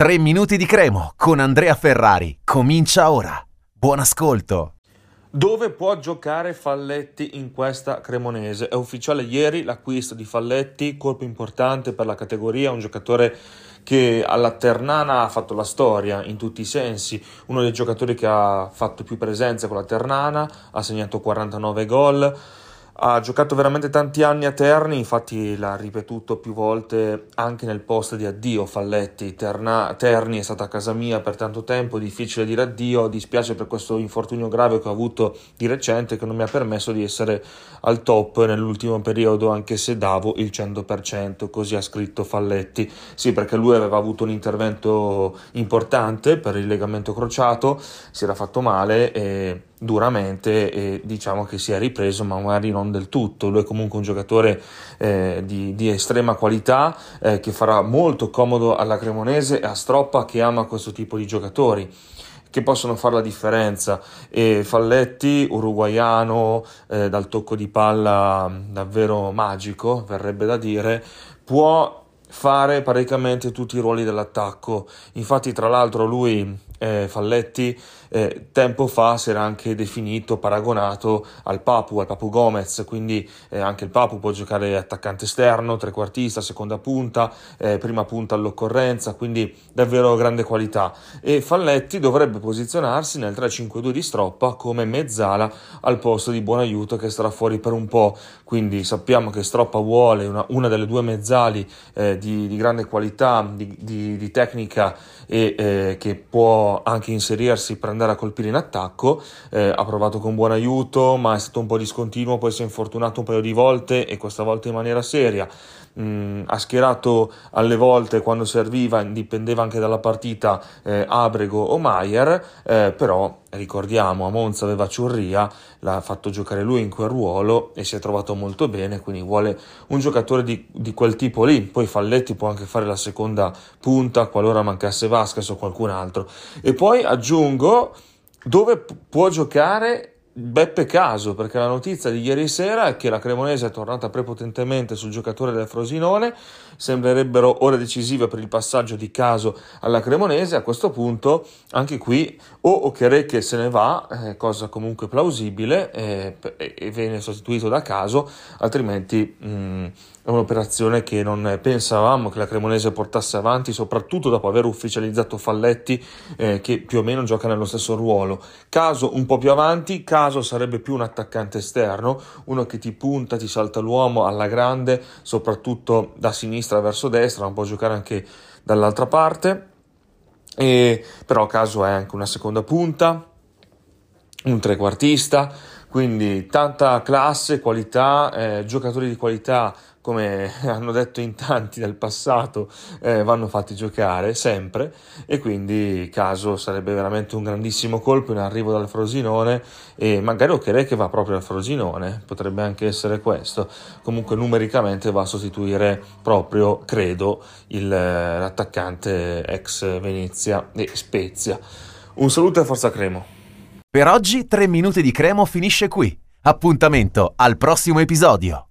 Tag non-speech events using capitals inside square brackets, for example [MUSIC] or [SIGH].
3 minuti di cremo con Andrea Ferrari. Comincia ora. Buon ascolto. Dove può giocare Falletti in questa Cremonese? È ufficiale ieri l'acquisto di Falletti, colpo importante per la categoria, un giocatore che alla Ternana ha fatto la storia in tutti i sensi, uno dei giocatori che ha fatto più presenze con la Ternana, ha segnato 49 gol ha giocato veramente tanti anni a Terni, infatti l'ha ripetuto più volte anche nel post di addio Falletti. Terna, Terni è stata a casa mia per tanto tempo, difficile dire addio, dispiace per questo infortunio grave che ho avuto di recente che non mi ha permesso di essere al top nell'ultimo periodo anche se davo il 100%, così ha scritto Falletti. Sì, perché lui aveva avuto un intervento importante per il legamento crociato, si era fatto male e duramente e diciamo che si è ripreso ma magari non del tutto. Lui è comunque un giocatore eh, di, di, estrema qualità eh, che farà molto comodo alla Cremonese e a Stroppa che ama questo tipo di giocatori che possono fare la differenza. E Falletti, uruguaiano eh, dal tocco di palla davvero magico verrebbe da dire può fare praticamente tutti i ruoli dell'attacco. Infatti tra l'altro lui eh, Falletti eh, tempo fa si era anche definito, paragonato al Papu, al Papu Gomez, quindi eh, anche il Papu può giocare attaccante esterno, trequartista, seconda punta, eh, prima punta all'occorrenza, quindi davvero grande qualità. E Falletti dovrebbe posizionarsi nel 3-5-2 di Stroppa come mezzala al posto di Buonaiuto che starà fuori per un po', quindi sappiamo che Stroppa vuole una, una delle due mezzali eh, di, di, grande qualità, di, di, di tecnica e eh, che può anche inserirsi per andare a colpire in attacco, eh, ha provato con buon aiuto ma è stato un po' discontinuo, poi si è infortunato un paio di volte e questa volta in maniera seria. Mm, ha schierato alle volte quando serviva, dipendeva anche dalla partita eh, Abrego o Maier, eh, però ricordiamo a Monza aveva Ciurria, l'ha fatto giocare lui in quel ruolo e si è trovato molto bene, quindi vuole un giocatore di, di quel tipo lì, poi Falletti può anche fare la seconda punta qualora mancasse Vasquez o qualcun altro. E poi aggiungo dove può giocare Beppe Caso, perché la notizia di ieri sera è che la Cremonese è tornata prepotentemente sul giocatore del Frosinone, sembrerebbero ore decisive per il passaggio di Caso alla Cremonese, a questo punto anche qui o Okereke se ne va, eh, cosa comunque plausibile, eh, e viene sostituito da Caso, altrimenti mh, mm, è un'operazione che non pensavamo che la Cremonese portasse avanti, soprattutto dopo aver ufficializzato Falletti eh, che più o meno gioca nello stesso ruolo. Caso un po' più avanti, Caso sarebbe più un attaccante esterno, uno che ti punta, ti salta l'uomo alla grande, soprattutto da sinistra verso destra, non può giocare anche dall'altra parte. E, però Caso è anche una seconda punta, un trequartista, quindi tanta classe, qualità, eh, giocatori di qualità come [LAUGHS] hanno detto in tanti del passato, eh, vanno fatti giocare sempre e quindi caso sarebbe veramente un grandissimo colpo in arrivo dal Frosinone e magari Occherè che va proprio al Frosinone, potrebbe anche essere questo, comunque numericamente va a sostituire proprio, credo, il, l'attaccante ex Venezia e Spezia. Un saluto e forza Cremo. Per oggi 3 minuti di Cremo finisce qui. Appuntamento al prossimo episodio.